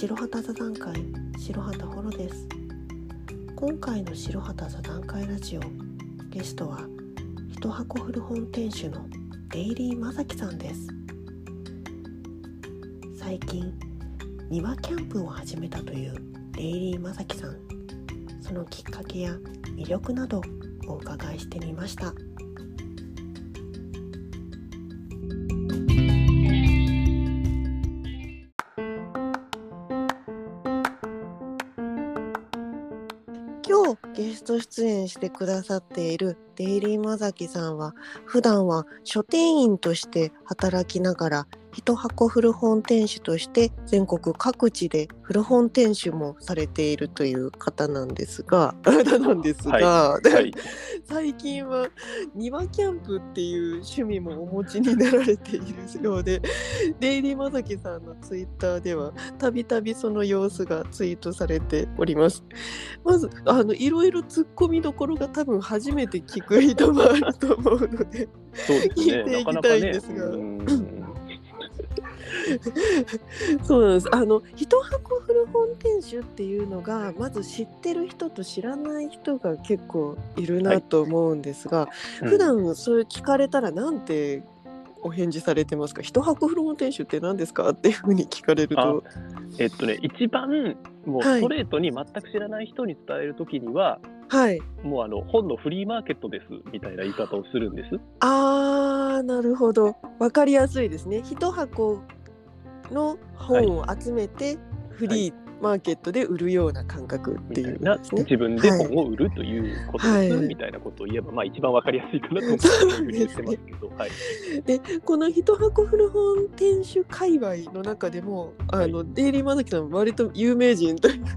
白旗座談会白旗ホロです。今回の白旗座談会ラジオゲストは一箱古本店主のデイリーまさきさんです。最近庭キャンプを始めたというデイリーまさきさん。そのきっかけや魅力などお伺いしてみました。今日ゲスト出演してくださっているデイリーマザキさんは普段は書店員として働きながら一箱古本店主として全国各地で古本店主もされているという方なんですが方 なんですが、はいはい、最近は庭キャンプっていう趣味もお持ちになられているようで デイリーまさきさんのツイッターではたびたびその様子がツイートされております。まずあのいろいろ突っ込みどころが多分初めて聞く人もあると思うので、ね、聞いていきたいんですが。そうなんです。あの一箱古本店主っていうのがまず知ってる人と知らない人が結構いるなと思うんですが、はいうん、普段そういう聞かれたらなんてお返事されてますか？一箱古本店主って何ですか？っていうふうに聞かれると。えっとね一番もうストレートに全く知らない人に伝える時には、はい、もうあの本のフリーマーケットですみたいな言い方をするんです。あーなるほど分かりやすいですね。一箱の本を集めてフリーマーケットで売るような感覚っていう、ね、自分で本を売るということです、はい、みたいなことを言えば、まあ一番わかりやすいかなと思って言ってますけど、はい、でこの一箱古本店主界隈の中でもあの、はい、デイリーマザキさん割と有名人というか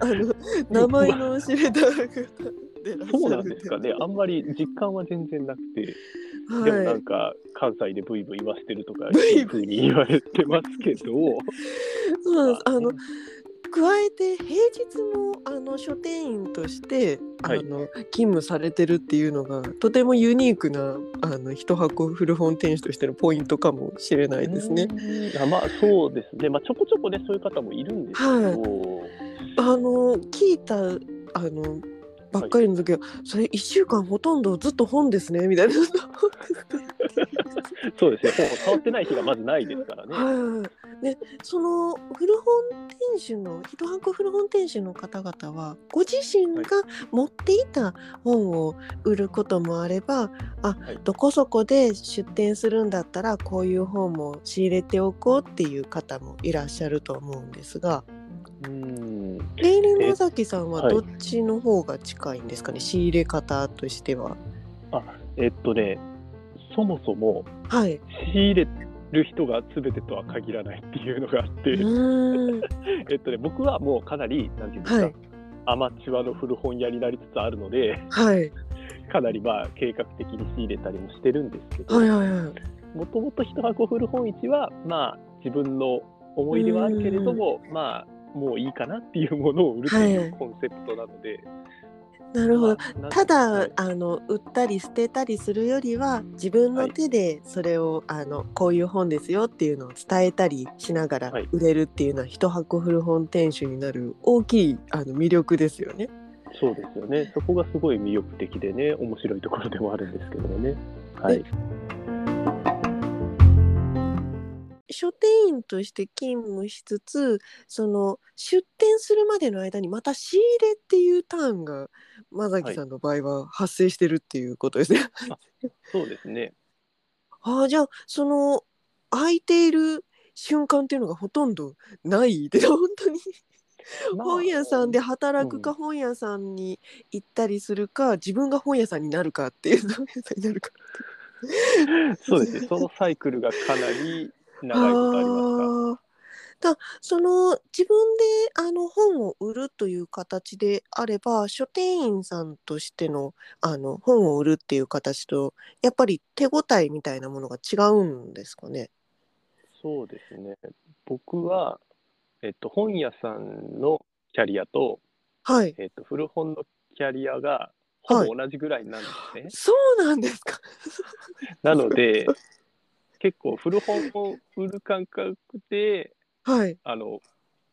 あの名前の知れた方でそうなんですかね。あんまり実感は全然なくて。はい、でもなんか関西でブイブイ言わせてるとかいうふうに言われてますけど。そうなんです。あの加えて平日もあの書店員としてあの、はい、勤務されてるっていうのがとてもユニークなあの一箱古本店主としてのポイントかもしれないですね。あまあそうですね、まあ、ちょこちょこねそういう方もいるんですけど、はい、あの聞いたあのばっかりの時は、はい、それ1週間ほとんどずっと本ですねみたいな。そうですね。本を触ってない日がまずないですからね。はい、でその古本店主の一箱古本店主の方々はご自身が持っていた本を売ることもあれば、あ、はい、どこそこで出店するんだったらこういう本も仕入れておこうっていう方もいらっしゃると思うんですが。うん。レイリン・マザキさんはどっちの方が近いんですかね、仕入れ方としては。あえっとねそもそも、はい、仕入れる人が全てとは限らないっていうのがあって。えっとね僕はもうかなりなんていうんですか、はい、アマチュアの古本屋になりつつあるので、はい、かなりまあ計画的に仕入れたりもしてるんですけどもともと一箱古本市はまあ自分の思い出はあるけれどもまあもういいかなっていうものを売るというコンセプトなので。はいなるほど。ただ、はい、あの売ったり捨てたりするよりは自分の手でそれを、はい、あのこういう本ですよっていうのを伝えたりしながら売れるっていうのは、はい、一箱古本店主になる大きいあの魅力ですよね。そうですよね。そこがすごい魅力的でね面白いところでもあるんですけどもね。はい。書店員として勤務しつつその出店するまでの間にまた仕入れっていうターンが間崎さんの場合は発生してるっていうことですね。はい、そうですね。ああじゃあその空いている瞬間っていうのがほとんどないで 本当に。本屋さんで働くか、本屋さんに行ったりするか自分が本屋さんになるかっていう。そうですね。そのサイクルがかなり長いことありますか？だその自分であの本を売るという形であれば書店員さんとしてのあの本を売るっていう形とやっぱり手応えみたいなものが違うんですかね？そうですね。僕は、えっと、本屋さんのキャリアと、はい。えっと、古本のキャリアがほぼ同じぐらいなんですね。はい、そうなんですか？なので結構古本を売る感覚で、はい、あの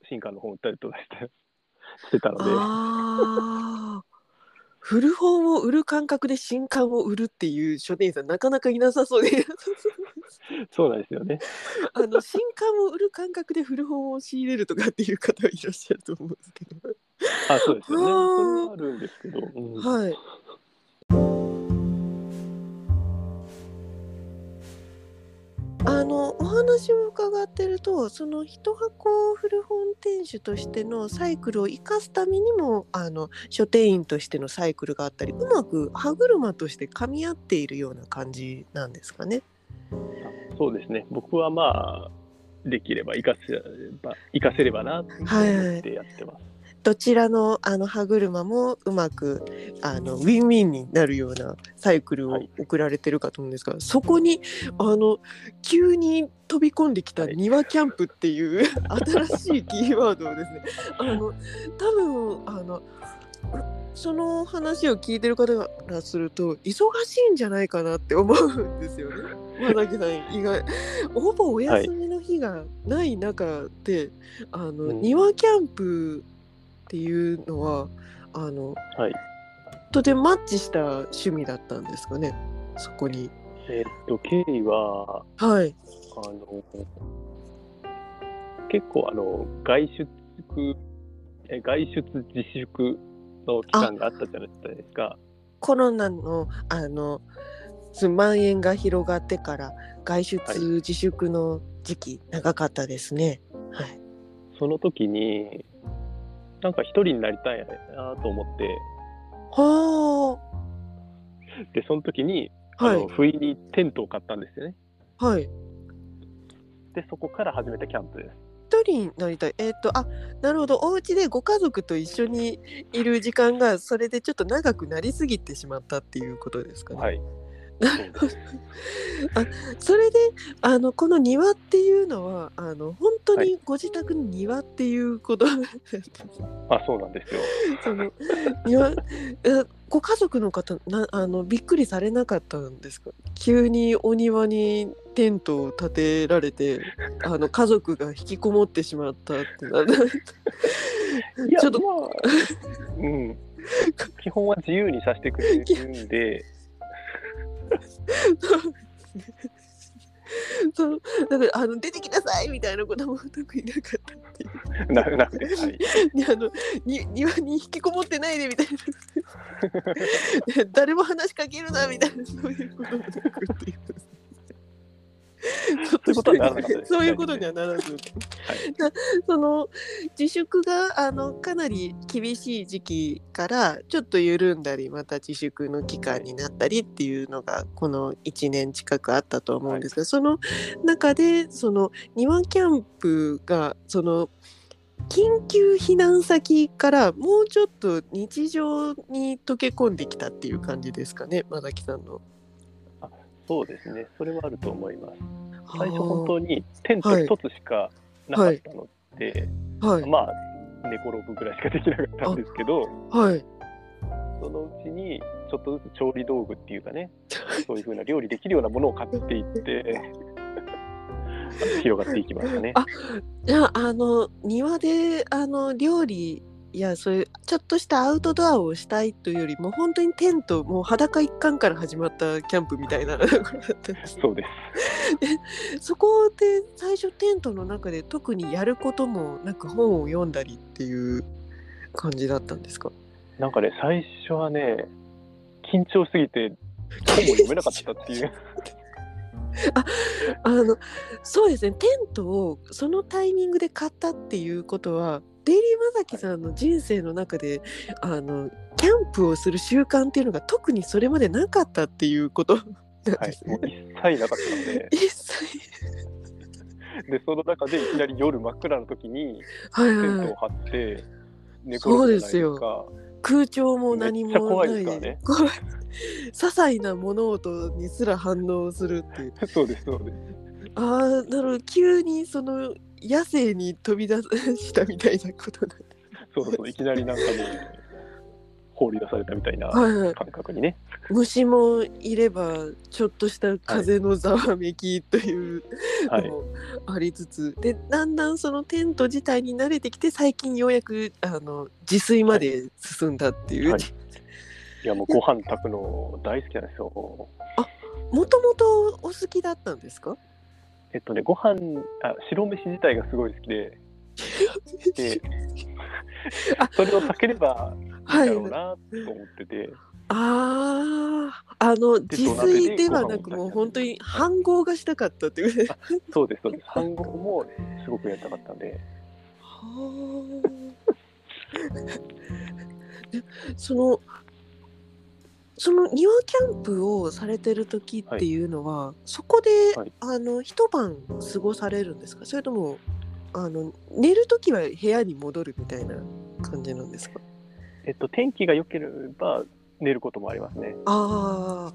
新刊の本売ったりとかしてしてたので。あ古本を売る感覚で新刊を売るっていう書店員さんなかなかいなさそうでそうなんですよね。あの新刊を売る感覚で古本を仕入れるとかっていう方はいらっしゃると思うんですけど。あ、そうですよね。それはあるんですけど。うん、はい。あのお話を伺ってるとその一箱古本店主としてのサイクルを生かすためにもあの書店員としてのサイクルがあったりうまく歯車として噛み合っているような感じなんですかね？そうですね僕はまあできれば生かせば生かせればなと思ってやってます。はいどちらのあの歯車もうまくあのウィンウィンになるようなサイクルを送られてるかと思うんですが、はい、そこにあの急に飛び込んできた庭キャンプっていう、はい、新しいキーワードをですねあの多分あのその話を聞いてる方からすると忙しいんじゃないかなって思うんですよね。まさきさん意外ほぼお休みの日がない中で、はい、あの、うん、庭キャンプっていうのはあの、はい、とてもマッチした趣味だったんですかねそこに。えー、っと経緯は、はい、あの結構あの外出外出自粛の期間があったじゃないですか。コロナのあの蔓延が広がってから外出自粛の時期、長かったですね。はい、その時になんか一人になりたいなと思って。はあ。で、その時に、あの、不意にテントを買ったんですよね。はい。で、そこから始めたキャンプです。一人になりたい。えっ、ー、と、あ、なるほど。お家でご家族と一緒にいる時間が、それでちょっと長くなりすぎてしまったっていうことですかね。はい。あそれであのこの庭っていうのはあの本当にご自宅の庭っていうこと、はい、あそうなんですよ。その庭ご家族の方なあのびっくりされなかったんですか？急にお庭にテントを建てられてあの家族が引きこもってしまったってな ちょっと、まあ、うん。基本は自由にさせてくれるんで そうだからあの出てきなさいみたいなことも特になかったっていう。ななくて、はい、あのに庭に引きこもってないでみたいな 誰も話しかけるなみたいなそういうこともなくっていう。そういうことにはならず、そういうことにはならず、はい、その自粛があのかなり厳しい時期からちょっと緩んだりまた自粛の期間になったりっていうのがこの1年近くあったと思うんですが、はい、その中でその庭キャンプがその緊急避難先からもうちょっと日常に溶け込んできたっていう感じですかね、まさきさんの。そうですね、それはあると思います。最初、本当にテント一つしかなかったので、はい。はい、まあ、寝転ぶぐらいしかできなかったんですけど、はい、そのうちにちょっとずつ調理道具っていうかね、そういうふうな料理できるようなものを買っていって、広がっていきましたね。あじゃああの庭であの料理いやそういうちょっとしたアウトドアをしたいというよりも本当にテントもう裸一貫から始まったキャンプみたいなところだったんですそうですでそこで最初テントの中で特にやることもなく本を読んだりっていう感じだったんですか？なんかね最初はね緊張すぎて本も読めなかったっていう。ああのそうですね。テントをそのタイミングで買ったっていうことはデイリー・マザキさんの人生の中であのキャンプをする習慣っていうのが特にそれまでなかったっていうことなんですね。はい、一切なかったので。一切でその中でいきなり夜真っ暗の時にテントを張って寝転んでないか。空調も何もないで、ね、些細な物音にすら反応するっていう。そうですそうです。ああなるほど急にその野生に飛び出したみたいなことなんそうそういきなりなんかね放り出されたみたいな感覚にね、はいはい、虫もいればちょっとした風のざわめきというのもありつつ、はい、でだんだんそのテント自体に慣れてきて最近ようやくあの自炊まで進んだっていう、はい、いやもうご飯炊くの大好きなんですよ。あもともとお好きだったんですか？えっとねご飯あ白飯自体がすごい好きで でそれを避ければいいだろうなと思ってて。ああ、あの自炊ではなくもう本当に飯合がしたかったっていう。そうですそうです。飯合もすごくやりたかったんで。はあ。そのその庭キャンプをされてる時っていうのは、はい、そこで、はい、あの一晩過ごされるんですか？それともあの寝る時は部屋に戻るみたいな感じなんですか？えっと、天気が良ければ寝ることもありますね。あ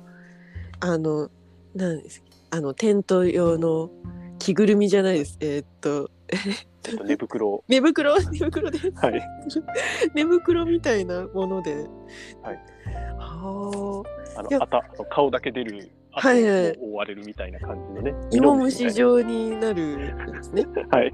あ、あの、なんですあの、テント用の着ぐるみじゃないです。えー、っと、ちょっと寝袋。寝袋、寝袋で。はい。寝袋みたいなもので。はい。はあ。あの、あた、顔だけ出る。はいはい。覆われるみたいな感じのね。芋虫状になるんですね。はい。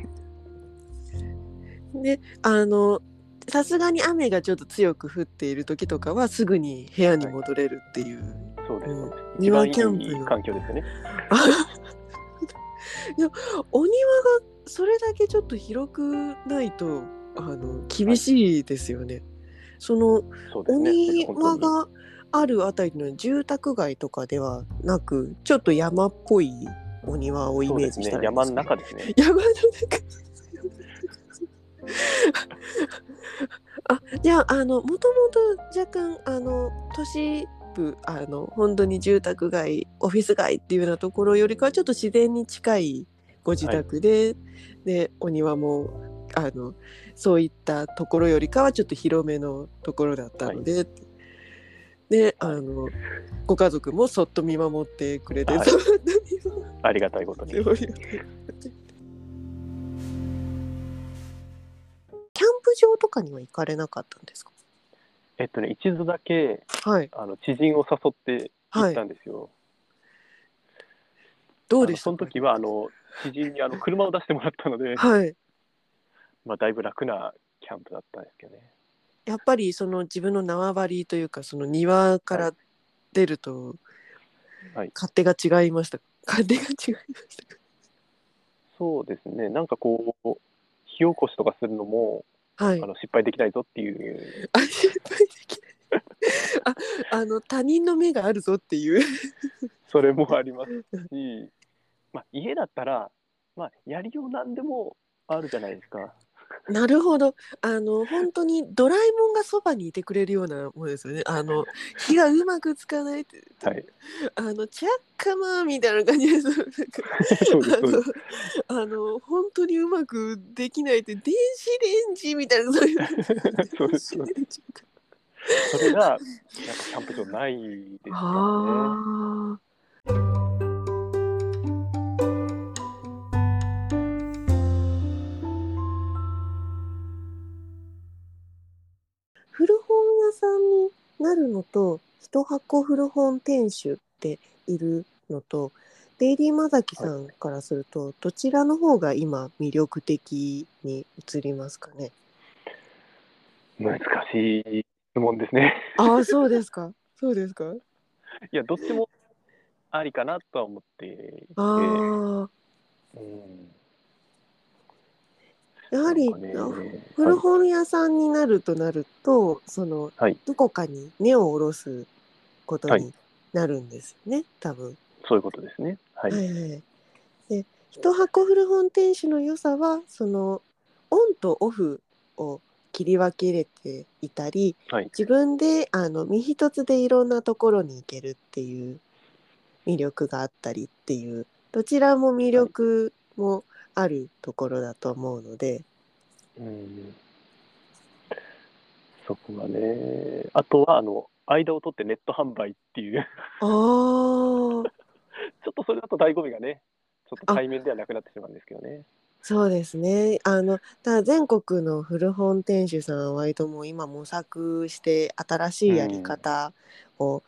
で、あの、さすがに雨がちょっと強く降っている時とかはすぐに部屋に戻れるっていう、はい、そうです、うん、庭キャンプの環境ですね いやお庭がそれだけちょっと広くないとあの厳しいですよね、はい、その、ね、お庭があるあたりの住宅街とかではなくちょっと山っぽいお庭をイメージした、ね、山の中ですね。山の中。あじゃああのもともと若干あの都市部あの本当に住宅街オフィス街っていうようなところよりかはちょっと自然に近いご自宅で、はい、でお庭もあのそういったところよりかはちょっと広めのところだったので、はい、であのご家族もそっと見守ってくれて、はい、ありがたいことに。場とかには行かれなかったんですか？えっとね一度だけ、はい、あの知人を誘って行ったんですよ。はい、どうでした？その時はあの知人にあの車を出してもらったので、はい、まあだいぶ楽なキャンプだったんですけどね。やっぱりその自分の縄張りというかその庭から出ると、はい、勝手が違いました。勝手が違いましたそうですね。なんかこう火起こしとかするのもはい、あの失敗できないぞっていう。あ失敗できないああの他人の目があるぞっていうそれもありますし、まあ、家だったら、まあ、やりようなんでもあるじゃないですか。なるほど。あの本当にドラえもんがそばにいてくれるようなものですよね。あの火がうまくつかないって、はい、あのチャッカマーみたいな感じです。あの本当にうまくできないって電子レンジみたいなそういう。そうです。それがやっぱキャンプ場ないですよね。さんになるのと一箱古本店主っているのとデイリーマザキさんからすると、どちらの方が今魅力的に映りますかね？難しい質問ですね。ああそうですかそうですか？いやどっちもありかなとは思っていて。ああ。うんやはり、ね、古本屋さんになるとなると、その、はい、どこかに根を下ろすことになるんですよね、はい、多分。そういうことですね。はい。はいはい、で一箱古本店主の良さはそのオンとオフを切り分けれていたり、はい、自分であの身一つでいろんなところに行けるっていう魅力があったりっていうどちらも魅力もあるところだと思うので。うん、そこがね、あとはあの間を取ってネット販売っていうあ ちょっとそれだと醍醐味がね、ちょっと対面ではなくなってしまうんですけどね。そうですね。あの、ただ全国の古本店主さんは割ともう今模索して新しいやり方を、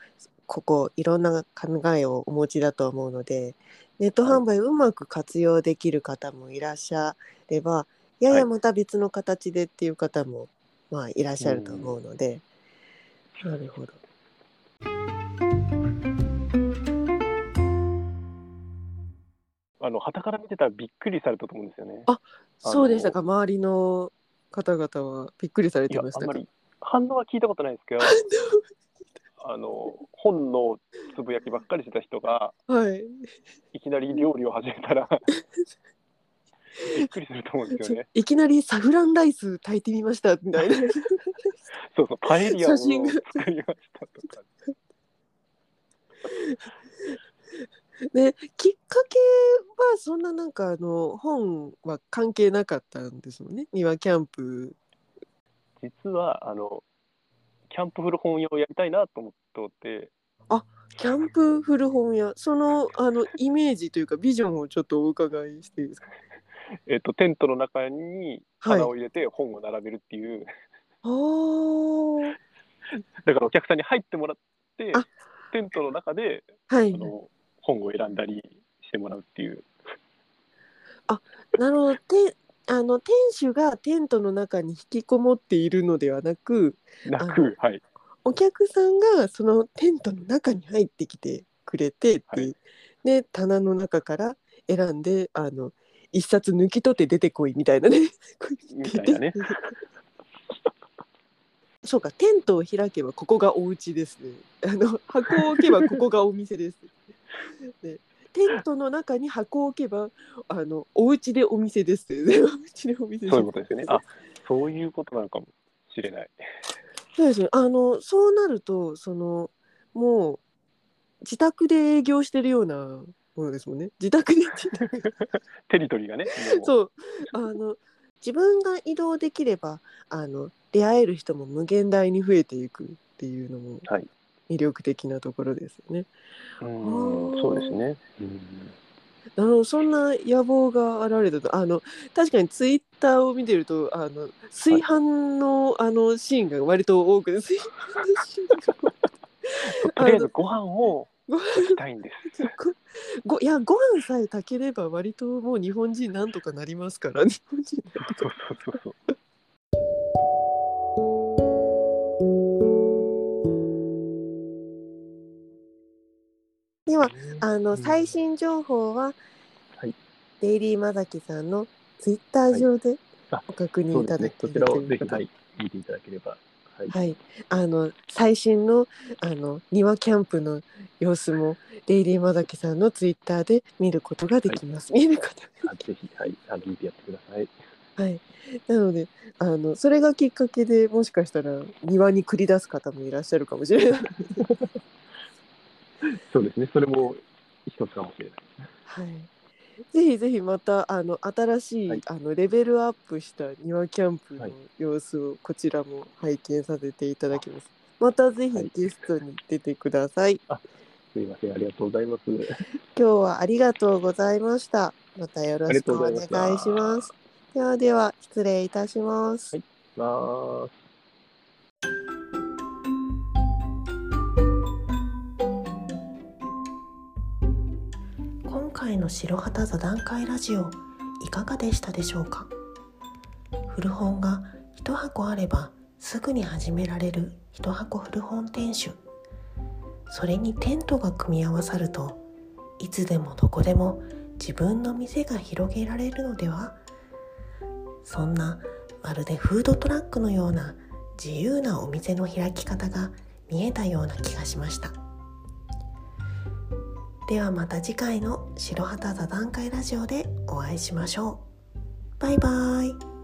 ここいろんな考えをお持ちだと思うので、ネット販売をうまく活用できる方もいらっしゃれば、ややまた別の形でっていう方も、まあいらっしゃると思うので、なるほど。あの旗から見てたらびっくりされたと思うんですよね。あ、そうでしたか。周りの方々はびっくりされてましたか。反応は聞いたことないですけど、あの本のつぶやきばっかりしてた人が、はい、いきなり料理を始めたらびっくりすると思うんですよね。いきなりサフランライス炊いてみましたみたいな。そうそう、パエリアを作りましたとか。できっかけはそんななんかあの本は関係なかったんですもんね庭キャンプ実はあのキャンプ古本屋をやりたいなと思ってあキャンプ古本屋。そのあのイメージというかビジョンをちょっとお伺いしていいですか？えっとテントの中に花を入れて本を並べるっていう、はい、だからお客さんに入ってもらってテントの中で、はい、あの本を選んだりしてもらうっていう。あなるほど。てあの店主がテントの中に引きこもっているのではなくなく、はい、お客さんがそのテントの中に入ってきてくれてってはい、で棚の中から選んであの一冊抜き取って出てこいみたいなね。みたいなね。そうかテントを開けばここがお家ですね。あの箱を置けばここがお店です。で テントの中に箱を置けばあの お家でお店です、ね、お家でお店そういうことですよね。あそういうことなのかもしれない。そうですね。あのそうなるとそのもう自宅で営業してるようなものですもんね。自宅で テリトリーがね。そうあの自分が移動できればあの出会える人も無限大に増えていくっていうのも、はい、魅力的なところですよね。うんそうですね。うんあのそんな野望があられたとあの確かにツイッターを見てるとあの炊飯の、はい、あのシーンが割と多くて炊飯のシーンがとりあえずご飯を炊きたいんです。ごいやご飯さえ炊ければ割ともう日本人なんとかなりますから日本人そうそうそうそう。は、あの最新情報は、はい、デイリーマザキさんのツイッター上でご確認いただける、はいね、そちらをぜひ、はい、見ていただければ。はい、はい、あの最新のあの庭キャンプの様子もデイリーマザキさんのツイッターで見ることができます。見ることがぜひはい。あの見てやってください。はい。なのであのそれがきっかけでもしかしたら庭に繰り出す方もいらっしゃるかもしれない。そうですね、それも一つかもしれないはい。ぜひぜひまたあの新しい、はい、あのレベルアップした庭キャンプの様子をこちらも拝見させていただきます。またぜひゲストに出てください。はい、すみません、ありがとうございます。今日はありがとうございました。またよろしくお願いします。ではでは失礼いたします。はい、ま回の白旗座談会ラジオいかがでしたでしょうか？古本が一箱あればすぐに始められる一箱古本店主。それにテントが組み合わさるといつでもどこでも自分の店が広げられるのでは？そんなまるでフードトラックのような自由なお店の開き方が見えたような気がしました。ではまた次回の白旗座談会ラジオでお会いしましょう。バイバイ。